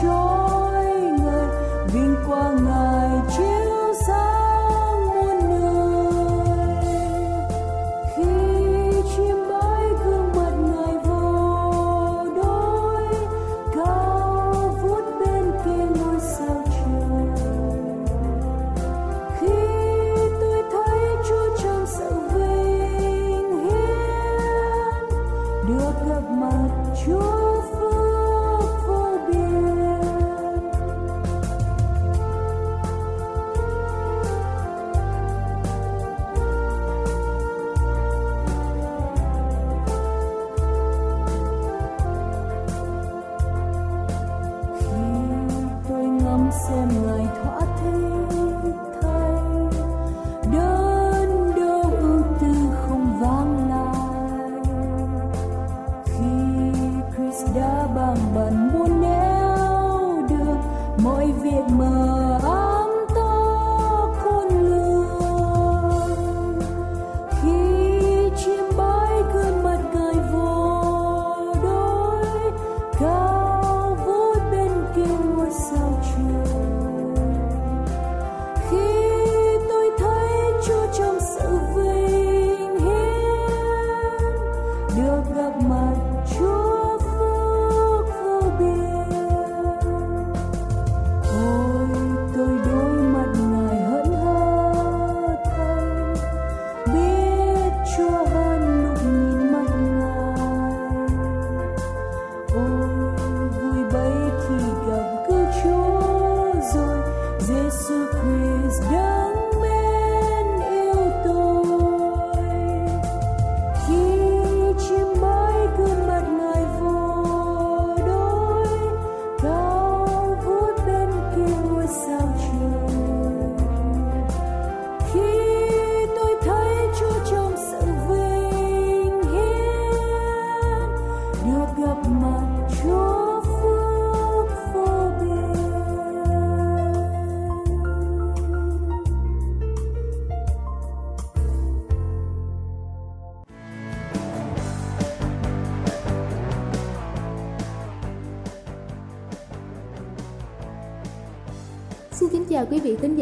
中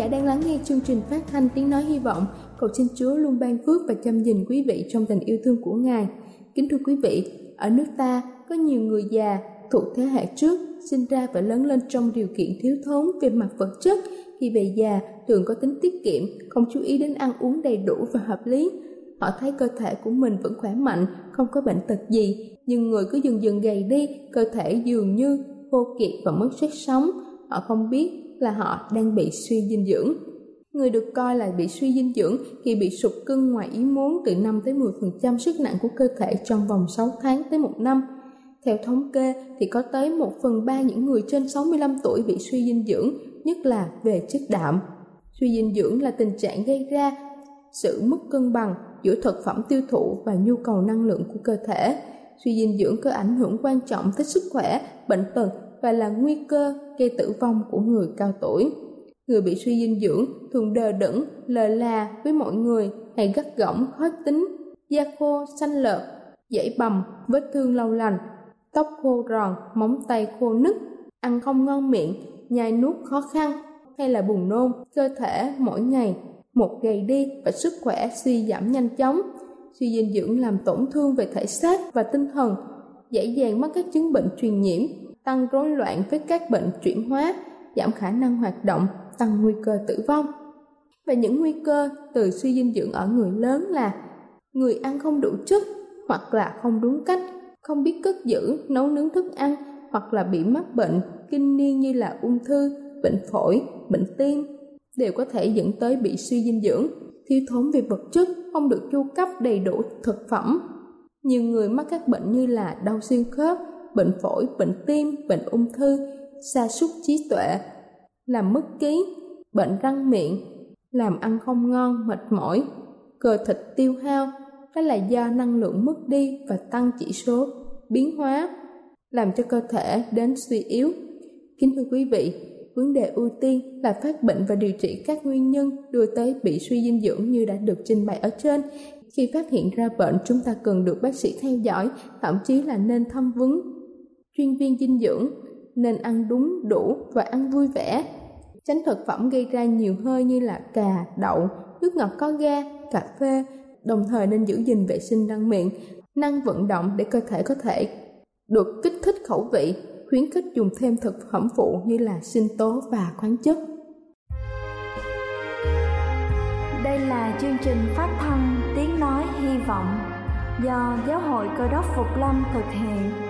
giả đang lắng nghe chương trình phát thanh tiếng nói hy vọng. Cầu xin Chúa luôn ban phước và chăm gìn quý vị trong tình yêu thương của Ngài. Kính thưa quý vị, ở nước ta có nhiều người già thuộc thế hệ trước sinh ra và lớn lên trong điều kiện thiếu thốn về mặt vật chất. Khi về già thường có tính tiết kiệm, không chú ý đến ăn uống đầy đủ và hợp lý. Họ thấy cơ thể của mình vẫn khỏe mạnh, không có bệnh tật gì, nhưng người cứ dần dần gầy đi, cơ thể dường như vô kiệt và mất sức sống. Họ không biết là họ đang bị suy dinh dưỡng. Người được coi là bị suy dinh dưỡng khi bị sụt cân ngoài ý muốn từ 5 tới 10% sức nặng của cơ thể trong vòng 6 tháng tới 1 năm. Theo thống kê thì có tới 1 phần 3 những người trên 65 tuổi bị suy dinh dưỡng, nhất là về chất đạm. Suy dinh dưỡng là tình trạng gây ra sự mất cân bằng giữa thực phẩm tiêu thụ và nhu cầu năng lượng của cơ thể. Suy dinh dưỡng có ảnh hưởng quan trọng tới sức khỏe, bệnh tật và là nguy cơ gây tử vong của người cao tuổi. Người bị suy dinh dưỡng thường đờ đẫn, lờ là với mọi người hay gắt gỏng khó tính, da khô, xanh lợt, dãy bầm, vết thương lâu lành, tóc khô ròn, móng tay khô nứt, ăn không ngon miệng, nhai nuốt khó khăn hay là buồn nôn, cơ thể mỗi ngày một gầy đi và sức khỏe suy giảm nhanh chóng. Suy dinh dưỡng làm tổn thương về thể xác và tinh thần, dễ dàng mắc các chứng bệnh truyền nhiễm, tăng rối loạn với các bệnh chuyển hóa, giảm khả năng hoạt động, tăng nguy cơ tử vong. Và những nguy cơ từ suy dinh dưỡng ở người lớn là người ăn không đủ chất hoặc là không đúng cách, không biết cất giữ, nấu nướng thức ăn hoặc là bị mắc bệnh kinh niên như là ung thư, bệnh phổi, bệnh tim đều có thể dẫn tới bị suy dinh dưỡng, thiếu thốn về vật chất, không được chu cấp đầy đủ thực phẩm. Nhiều người mắc các bệnh như là đau xương khớp, bệnh phổi, bệnh tim, bệnh ung thư, sa sút trí tuệ, làm mất ký, bệnh răng miệng, làm ăn không ngon, mệt mỏi, cơ thịt tiêu hao, đó là do năng lượng mất đi và tăng chỉ số biến hóa, làm cho cơ thể đến suy yếu. Kính thưa quý vị, vấn đề ưu tiên là phát bệnh và điều trị các nguyên nhân đưa tới bị suy dinh dưỡng như đã được trình bày ở trên. Khi phát hiện ra bệnh, chúng ta cần được bác sĩ theo dõi, thậm chí là nên thăm vấn chuyên viên dinh dưỡng, nên ăn đúng, đủ và ăn vui vẻ. Tránh thực phẩm gây ra nhiều hơi như là cà, đậu, nước ngọt có ga, cà phê, đồng thời nên giữ gìn vệ sinh răng miệng, năng vận động để cơ thể có thể được kích thích khẩu vị, khuyến khích dùng thêm thực phẩm phụ như là sinh tố và khoáng chất. Đây là chương trình phát thanh Tiếng Nói Hy Vọng do Giáo hội Cơ đốc Phục Lâm thực hiện.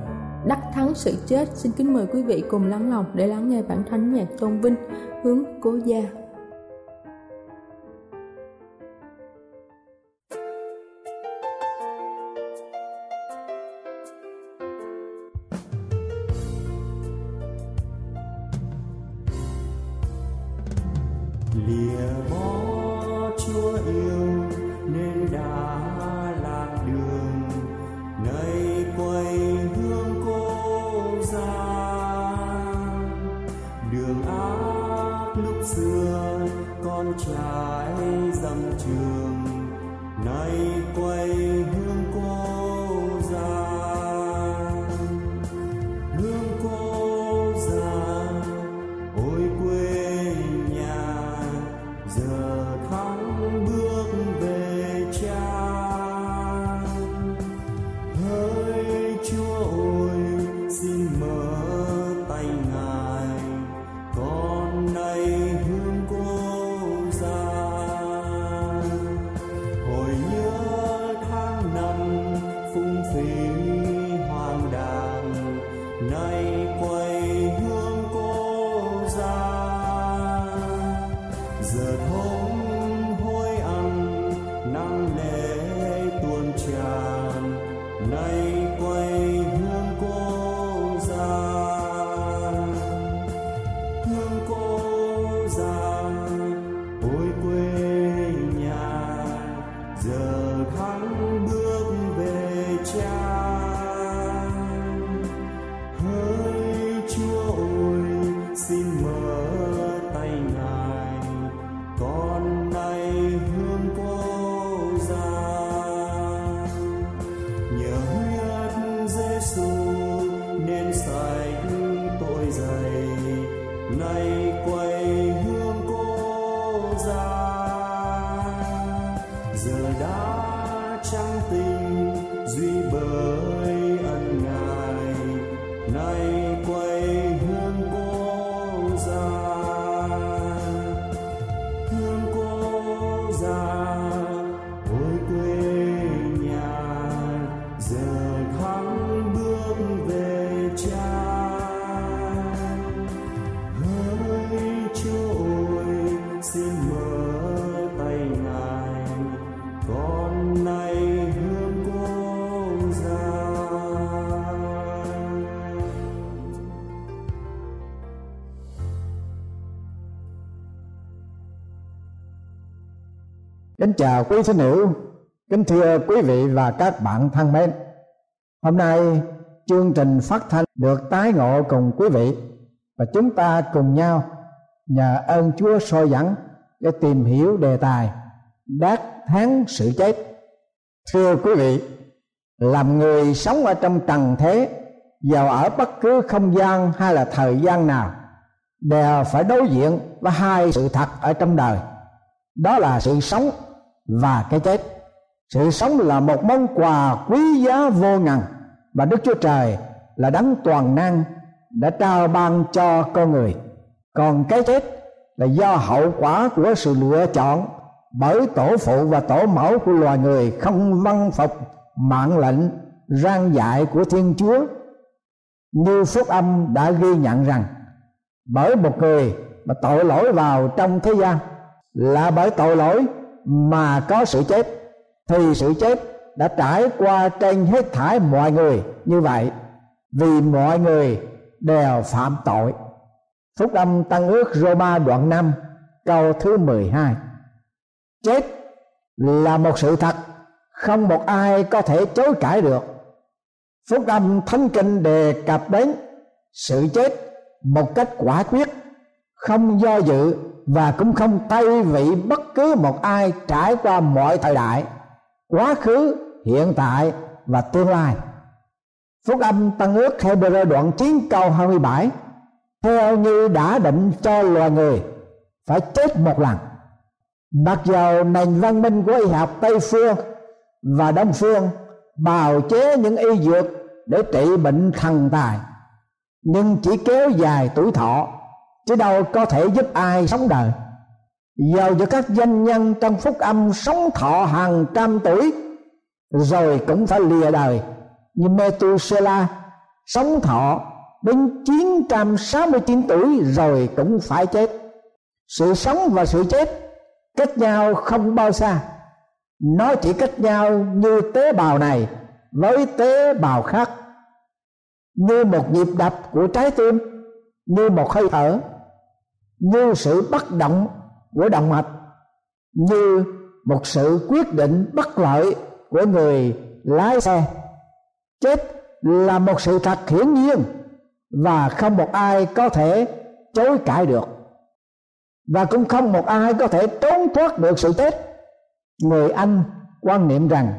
Đắc thắng sự chết, xin kính mời quý vị cùng lắng lòng để lắng nghe bản thánh nhạc tôn vinh hướng cố gia. Kính chào quý thính hữu, kính thưa quý vị và các bạn thân mến. Hôm nay chương trình phát thanh được tái ngộ cùng quý vị và chúng ta cùng nhau nhờ ơn Chúa soi dẫn để tìm hiểu đề tài đát tháng sự chết. Thưa quý vị, làm người sống ở trong trần thế giàu ở bất cứ không gian hay là thời gian nào đều phải đối diện với hai sự thật ở trong đời đó là sự sống và cái chết, sự sống là một món quà quý giá vô ngần. Và đức chúa trời là đấng toàn năng, đã trao ban cho con người. Còn cái chết là do hậu quả của sự lựa chọn bởi tổ phụ và tổ mẫu của loài người không văn phục, mạng lệnh, rang dạy của thiên chúa. Như phúc âm đã ghi nhận rằng, bởi một người mà tội lỗi vào trong thế gian là bởi tội lỗi mà có sự chết, thì sự chết đã trải qua trên hết thải mọi người như vậy, vì mọi người đều phạm tội. Phúc âm tăng ước Roma đoạn 5 câu thứ 12 chết là một sự thật, không một ai có thể chối cãi được. Phúc âm thánh kinh đề cập đến sự chết một cách quả quyết, không do dự và cũng không tay vị bất cứ một ai trải qua mọi thời đại, quá khứ, hiện tại và tương lai. Phúc âm tăng ước Hebrew đoạn 9 câu 27 theo như đã định cho loài người, phải chết một lần. Mặc dầu nền văn minh của y học tây phương và đông phương bào chế những y dược để trị bệnh thần tài, nhưng chỉ kéo dài tuổi thọ chứ đâu có thể giúp ai sống đời. Giàu cho các danh nhân trong phúc âm sống thọ hàng trăm tuổi, rồi cũng phải lìa đời. Như Methuselah sống thọ đến 969 tuổi rồi cũng phải chết. Sự sống và sự chết cách nhau không bao xa. Nó chỉ cách nhau như tế bào này với tế bào khác. Như một nhịp đập của trái tim, như một hơi thở như sự bất động của động mạch, như một sự quyết định bất lợi của người lái xe. Chết là một sự thật hiển nhiên và không một ai có thể chối cãi được. Và cũng không một ai có thể trốn thoát được sự chết. Người anh quan niệm rằng,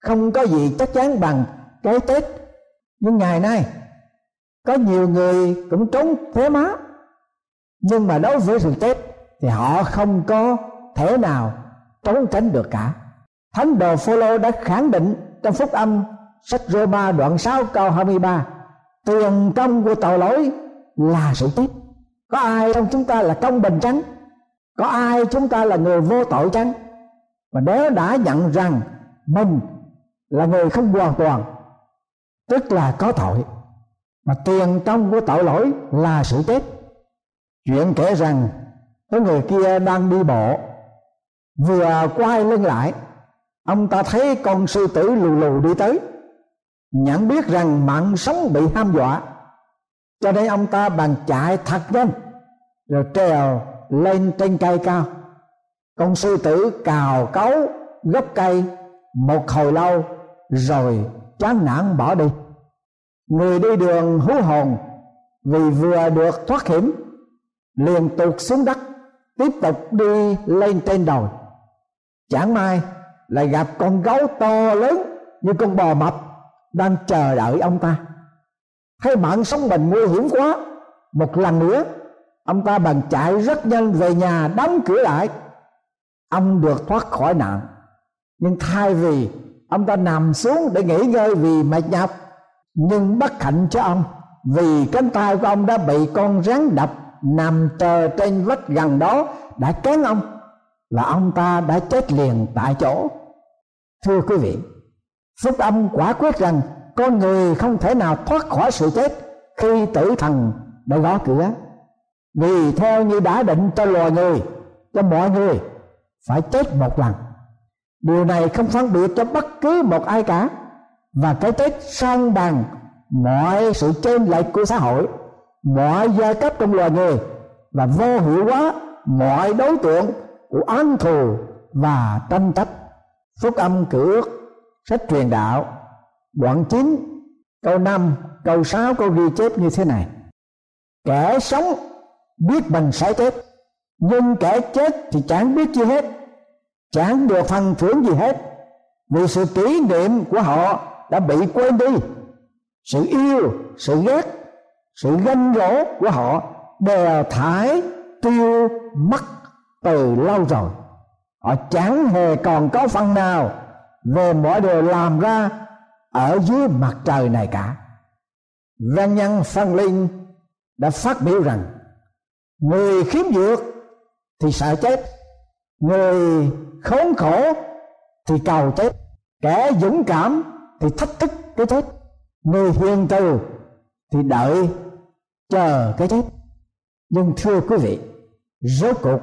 không có gì chắc chắn bằng cái tết nhưng ngày nay. Có nhiều người cũng trốn thế má nhưng mà đối với sự chết thì họ không có thể nào trốn tránh được cả. Thánh đồ Phaolô đã khẳng định trong phúc âm sách Roma đoạn 6 câu 23 tiền công của tội lỗi là sự chết có ai trong chúng ta là công bình chăng? Có ai chúng ta là người vô tội chăng? Mà nếu đã nhận rằng mình là người không hoàn toàn, tức là có tội. Mà tiền công của tội lỗi là sự chết chuyện kể rằng, có người kia đang đi bộ. Vừa quay lưng lại, ông ta thấy con sư tử lù lù đi tới. Nhận biết rằng mạng sống bị ham dọa, cho nên ông ta bàn chạy thật nhanh, rồi trèo lên trên cây cao. Con sư tử cào cấu gốc cây, một hồi lâu, rồi chán nản bỏ đi. Người đi đường hú hồn vì vừa được thoát hiểm liền tụt xuống đất, tiếp tục đi lên trên đồi. Chẳng may lại gặp con gấu to lớn như con bò mập đang chờ đợi ông ta. Thấy mạng sống mình nguy hiểm quá, một lần nữa, ông ta bằng chạy rất nhanh về nhà đóng cửa lại. Ông được thoát khỏi nạn, nhưng thay vì ông ta nằm xuống để nghỉ ngơi vì mệt nhọc, nhưng bất hạnh cho ông, vì cánh tay của ông đã bị con rắn đập nằm chờ trên vách gần đó đã kéo ông là ông ta đã chết liền tại chỗ. Thưa quý vị, phúc âm quả quyết rằng con người không thể nào thoát khỏi sự chết khi tử thần đã gõ cửa. Vì theo như đã định cho loài người, cho mọi người phải chết một lần. Điều này không phân biệt cho bất cứ một ai cả, và cái chết sang bằng mọi sự trên lệch của xã hội mọi giai cấp trong loài người và vô hiệu hóa mọi đối tượng của án thù và tranh chấp. Phúc âm cử ước sách truyền đạo. Đoạn 9 câu 5 câu 6 câu ghi chép như thế này. Kẻ sống biết mình sẽ chết, nhưng kẻ chết thì chẳng biết chi hết, chẳng được phần thưởng gì hết. Vì sự kỷ niệm của họ đã bị quên đi. Sự yêu, sự ghét sự ganh gỗ của họ đều thải, tiêu, mất từ lâu rồi. Họ chẳng hề còn có phần nào về mọi điều làm ra ở dưới mặt trời này cả. Văn nhân phan linh đã phát biểu rằng, người khiếm dược thì sợ chết, người khốn khổ thì cầu chết, kẻ dũng cảm thì thách thức cái chết, người hiền từ thì đợi chờ cái chết. Nhưng thưa quý vị, rốt cuộc,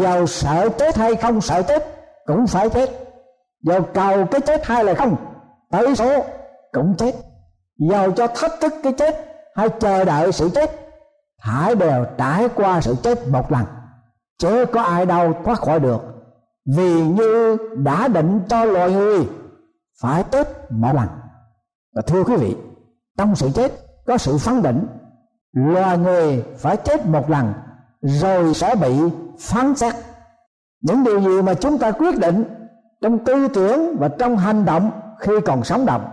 giàu sợ chết hay không sợ chết cũng phải chết. Giàu cầu cái chết hay là không, tới số cũng chết. Giàu cho thách thức cái chết hay chờ đợi sự chết hãy đều trải qua sự chết một lần. Chứ có ai đâu thoát khỏi được, vì như đã định cho loài người, phải chết một lần. Và thưa quý vị, trong sự chết có sự phán định loài người phải chết một lần, rồi sẽ bị phán xét. Những điều gì mà chúng ta quyết định trong tư tưởng và trong hành động khi còn sống động,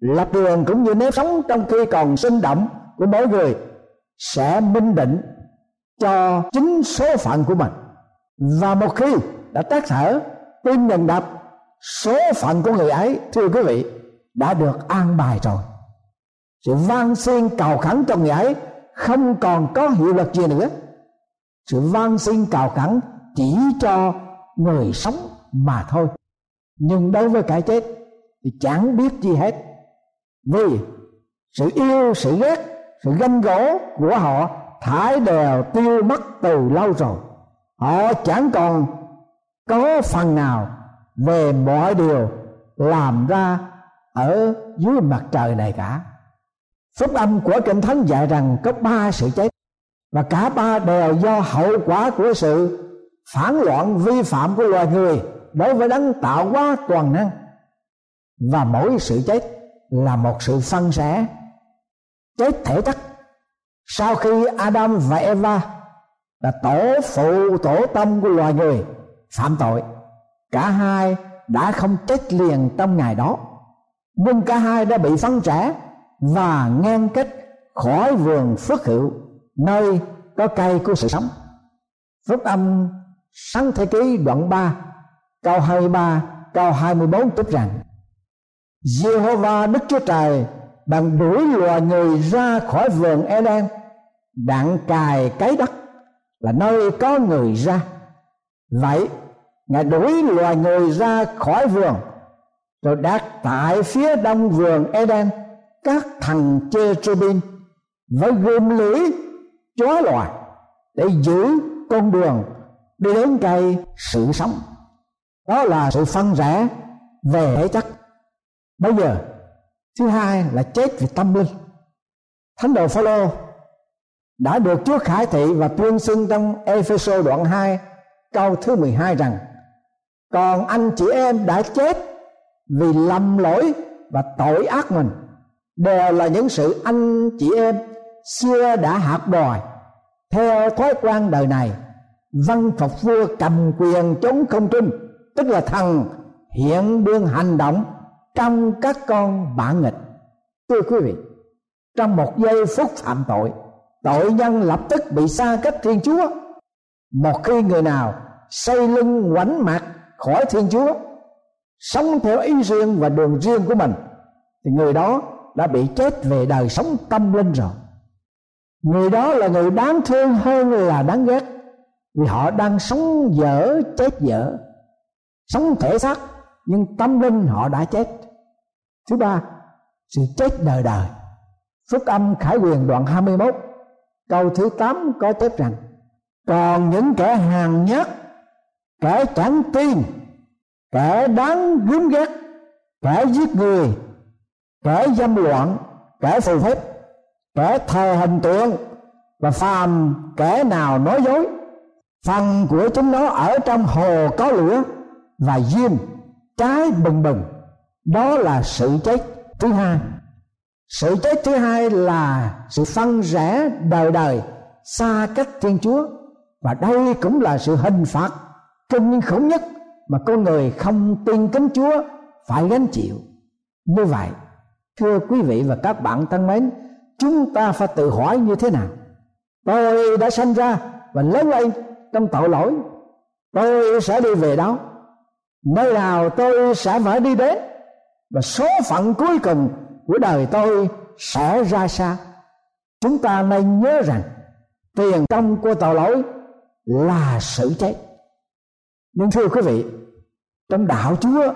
lập trường cũng như nếp sống trong khi còn sinh động của mỗi người sẽ minh định cho chính số phận của mình. Và một khi đã tác thở, tim ngừng đập, số phận của người ấy, thưa quý vị, đã được an bài rồi sự van xin cầu khẩn trong giải ấy không còn có hiệu lực gì nữa. Sự van xin cầu khẩn chỉ cho người sống mà thôi. Nhưng đối với cái chết thì chẳng biết gì hết. Vì sự yêu, sự ghét, sự ganh gỗ của họ thải đều tiêu mất từ lâu rồi. Họ chẳng còn có phần nào về mọi điều làm ra ở dưới mặt trời này cả phúc âm của kinh thánh dạy rằng có ba sự chết và cả ba đều do hậu quả của sự phản loạn vi phạm của loài người đối với đấng tạo hóa toàn năng. Và mỗi sự chết là một sự phân rẽ chết thể chất. Sau khi Adam và Eva là tổ phụ tổ tâm của loài người phạm tội, cả hai đã không chết liền trong ngày đó. Nhưng cả hai đã bị phân rẽ và ngăn cách khỏi vườn phước hữu, nơi có cây của sự sống. Phúc âm sáng thế ký đoạn 3 câu 23 câu 24 tiếp rằng Jehovah Đức Chúa Trời bằng đuổi loài người ra khỏi vườn Eden đặng cài cái đất là nơi có người ra. Vậy, ngài đuổi loài người ra khỏi vườn, rồi đặt tại phía đông vườn Eden các thằng cherubim với gươm lưỡi chói loài để giữ con đường đi đến cây sự sống. Đó là sự phân rẽ về thể chất. Bây giờ, thứ hai là chết vì tâm linh. Thánh đồ Phaolô đã được Chúa khải thị và tuyên xưng trong Epheso đoạn 2 câu thứ 12 rằng, còn anh chị em đã chết vì lầm lỗi và tội ác mình đều là những sự anh chị em xưa đã hạt đòi. Theo thói quen đời này, văn phật vua cầm quyền chống không trung, tức là thần, hiện đương hành động trong các con bản nghịch. Thưa quý vị, trong một giây phút phạm tội tội nhân lập tức bị xa cách thiên chúa. Một khi người nào xây lưng ngoảnh mặt khỏi thiên chúa, sống theo ý riêng và đường riêng của mình, thì người đó đã bị chết về đời sống tâm linh rồi. Người đó là người đáng thương hơn là đáng ghét, vì họ đang sống dở, chết dở. Sống thể xác, nhưng tâm linh họ đã chết. Thứ ba, sự chết đời đời. Phúc âm khải quyền đoạn 21 câu thứ 8 có chép rằng, còn những kẻ hàng nhát, kẻ chẳng tin, kẻ đáng gớm ghét, kẻ giết người kẻ dâm loạn, kẻ phù phép, kẻ thờ hình tượng và phàm kẻ nào nói dối. Phần của chúng nó ở trong hồ có lửa và diêm cháy bừng bừng. Đó là sự chết thứ hai. Sự chết thứ hai là sự phân rẽ đời đời xa cách thiên chúa. Và đây cũng là sự hình phạt kinh khủng nhất mà con người không tin kính chúa phải gánh chịu. Như vậy thưa quý vị và các bạn thân mến, chúng ta phải tự hỏi như thế nào? Tôi đã sanh ra và lớn lên trong tội lỗi. Tôi sẽ đi về đâu nơi nào tôi sẽ phải đi đến? Và số phận cuối cùng của đời tôi sẽ ra sao? Chúng ta nên nhớ rằng, tiền công của tội lỗi là sự chết. Nhưng thưa quý vị, trong đạo chúa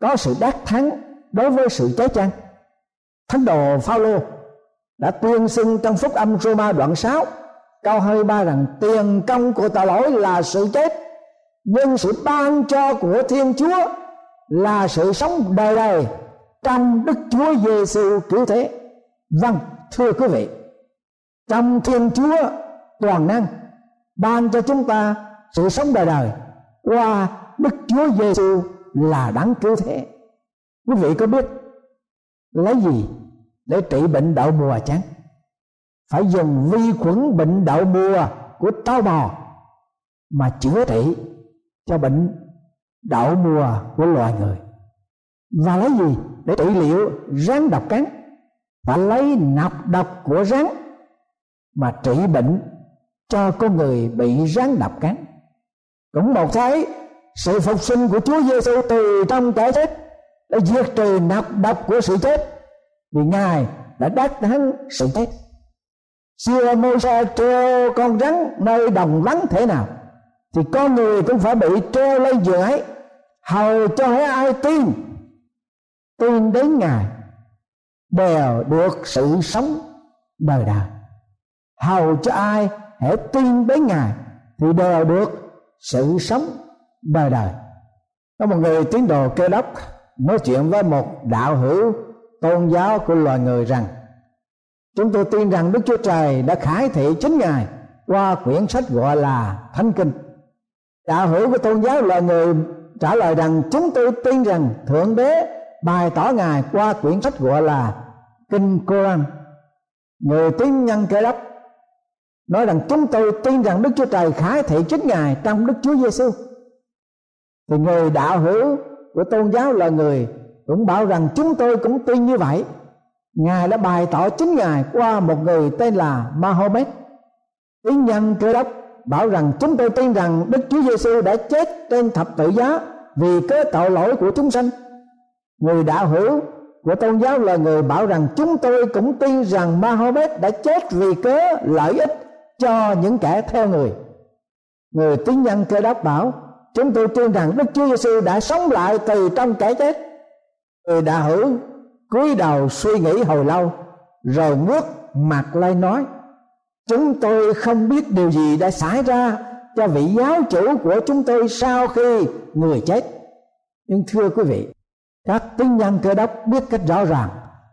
có sự đắc thắng đối với sự chết chăng? Thánh đồ phaolô đã tuyên xưng trong phúc âm Roma đoạn 6 câu 23 rằng tiền công của tội lỗi là sự chết nhưng sự ban cho của Thiên Chúa là sự sống đời đời trong Đức Chúa Giêsu cứu thế. Vâng, thưa quý vị, trong Thiên Chúa toàn năng ban cho chúng ta sự sống đời đời qua Đức Chúa Giêsu là đáng cứu thế. Quý vị có biết lấy gì? Để trị bệnh đậu mùa chán. Phải dùng vi khuẩn bệnh đậu mùa của táo bò mà chữa trị cho bệnh đậu mùa của loài người. Và lấy gì? Để trị liệu rắn độc cắn. Và lấy nọc độc của rắn mà trị bệnh cho con người bị rắn độc cắn. Cũng một cái sự phục sinh của Chúa Giêsu từ trong cái chết đã diệt trừ nọc độc của sự chết. Vì ngài đã đắc thắng sự chết. Xưa môi xe treo con rắn nơi đồng vắng thế nào, thì con người cũng phải bị treo lên giường ấy. Hầu cho hãy ai tin tin đến ngài, đều được sự sống đời đời. Hầu cho ai hãy tin đến ngài, thì đều được sự sống đời đời. Có một người tín đồ cơ đốc nói chuyện với một đạo hữu tôn giáo của loài người rằng, chúng tôi tin rằng đức chúa trời đã khải thị chính ngài qua quyển sách gọi là thánh kinh. Đạo hữu của tôn giáo loài người trả lời rằng, chúng tôi tin rằng thượng đế bày tỏ ngài qua quyển sách gọi là kinh Quran người tín nhân cơ đốc nói rằng, chúng tôi tin rằng Đức Chúa Trời khải thị chính ngài trong Đức Chúa Giêsu thì người đạo hữu của tôn giáo là người cũng bảo rằng chúng tôi cũng tin như vậy. Ngài đã bày tỏ chính ngài qua một người tên là Mahomet. Tín nhân cơ đốc bảo rằng chúng tôi tin rằng Đức Chúa Giêsu đã chết trên thập tự giá vì cớ tội lỗi của chúng sanh. Người đạo hữu của tôn giáo là người bảo rằng chúng tôi cũng tin rằng Mahomet đã chết vì cớ lợi ích cho những kẻ theo người. Người tín nhân cơ đốc bảo chúng tôi tin rằng Đức Chúa Giêsu đã sống lại từ trong kẻ chết. Người đã hữu cúi đầu suy nghĩ hồi lâu, rồi ngước mặt lên nói, chúng tôi không biết điều gì đã xảy ra cho vị giáo chủ của chúng tôi sau khi người chết. Nhưng thưa quý vị, các tín nhân cơ đốc biết cách rõ ràng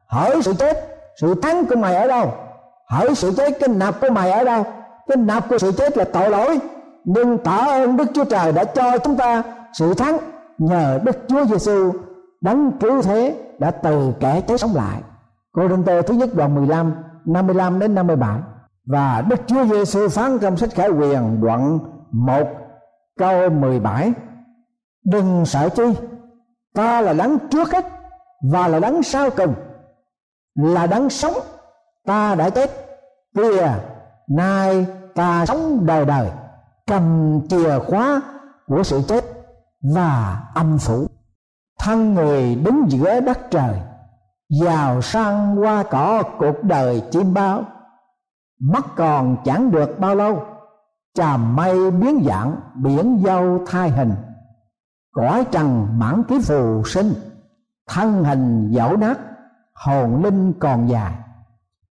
hỏi sự chết, sự thắng của mày ở đâu? Hỏi sự chết, cái nạp của mày ở đâu? Cái nạp của sự chết là tội lỗi nhưng tạ ơn đức chúa trời đã cho chúng ta sự thắng nhờ Đức Chúa Giêsu đấng cứu thế đã từ kẻ chết sống lại. Cô Đinh Tê thứ nhất đoạn 15 55 đến 57 và Đức Chúa Giêsu phán trong sách Khải Quyền đoạn 1 câu 17 Đừng sợ chi, ta là đấng trước hết và là đấng sau cùng. Là đấng sống, ta đã chết kia nay ta sống đời đời cầm chìa khóa của sự chết và âm phủ. Thân người đứng giữa đất trời, giàu sang qua cỏ cuộc đời chim bao. Mất còn chẳng được bao lâu chàm mây biến dạng biển dâu thai hình. Cõi trần mãn ký phù sinh, thân hình dẫu nát, hồn linh còn dài.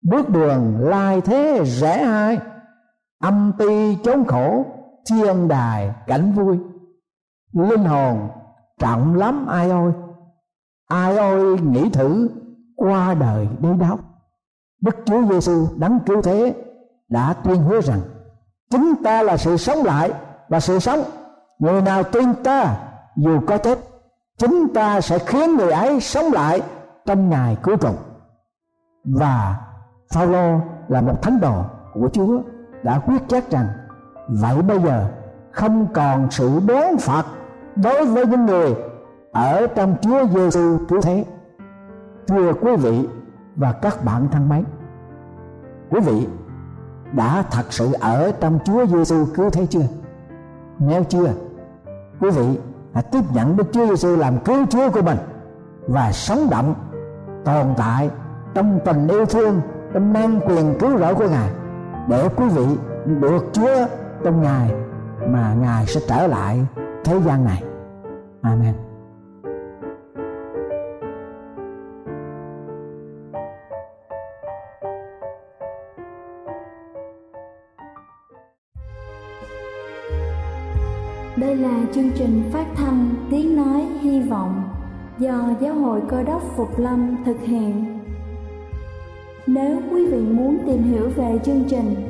Bước đường lai thế rẽ hai, âm ti chốn khổ thiên đài cảnh vui. Linh hồn trọng lắm, ai ơi? Ai ơi, nghĩ thử qua đời đi đáo. Đức chúa giêsu đấng cứu thế đã tuyên hứa rằng chúng ta là sự sống lại và sự sống. Người nào tin ta, dù có chết chúng ta sẽ khiến người ấy sống lại trong ngày cuối cùng. Và Phaolô là một thánh đồ của Chúa đã quyết chắc rằng vậy bây giờ không còn sự đoán phạt đối với những người ở trong Chúa Giêsu cứu thế. Thưa quý vị và các bạn thân mến, quý vị đã thật sự ở trong Chúa Giêsu cứu thế chưa? Nếu chưa, quý vị hãy tiếp nhận Đức Chúa Giêsu làm cứu Chúa của mình và sống động tồn tại trong tình yêu thương trong năng quyền cứu rỗi của ngài để quý vị được Chúa trong ngày mà ngài sẽ trở lại thế gian này amen Đây là chương trình phát thanh Tiếng Nói Hy Vọng do Giáo hội Cơ đốc Phục Lâm thực hiện. Nếu quý vị muốn tìm hiểu về chương trình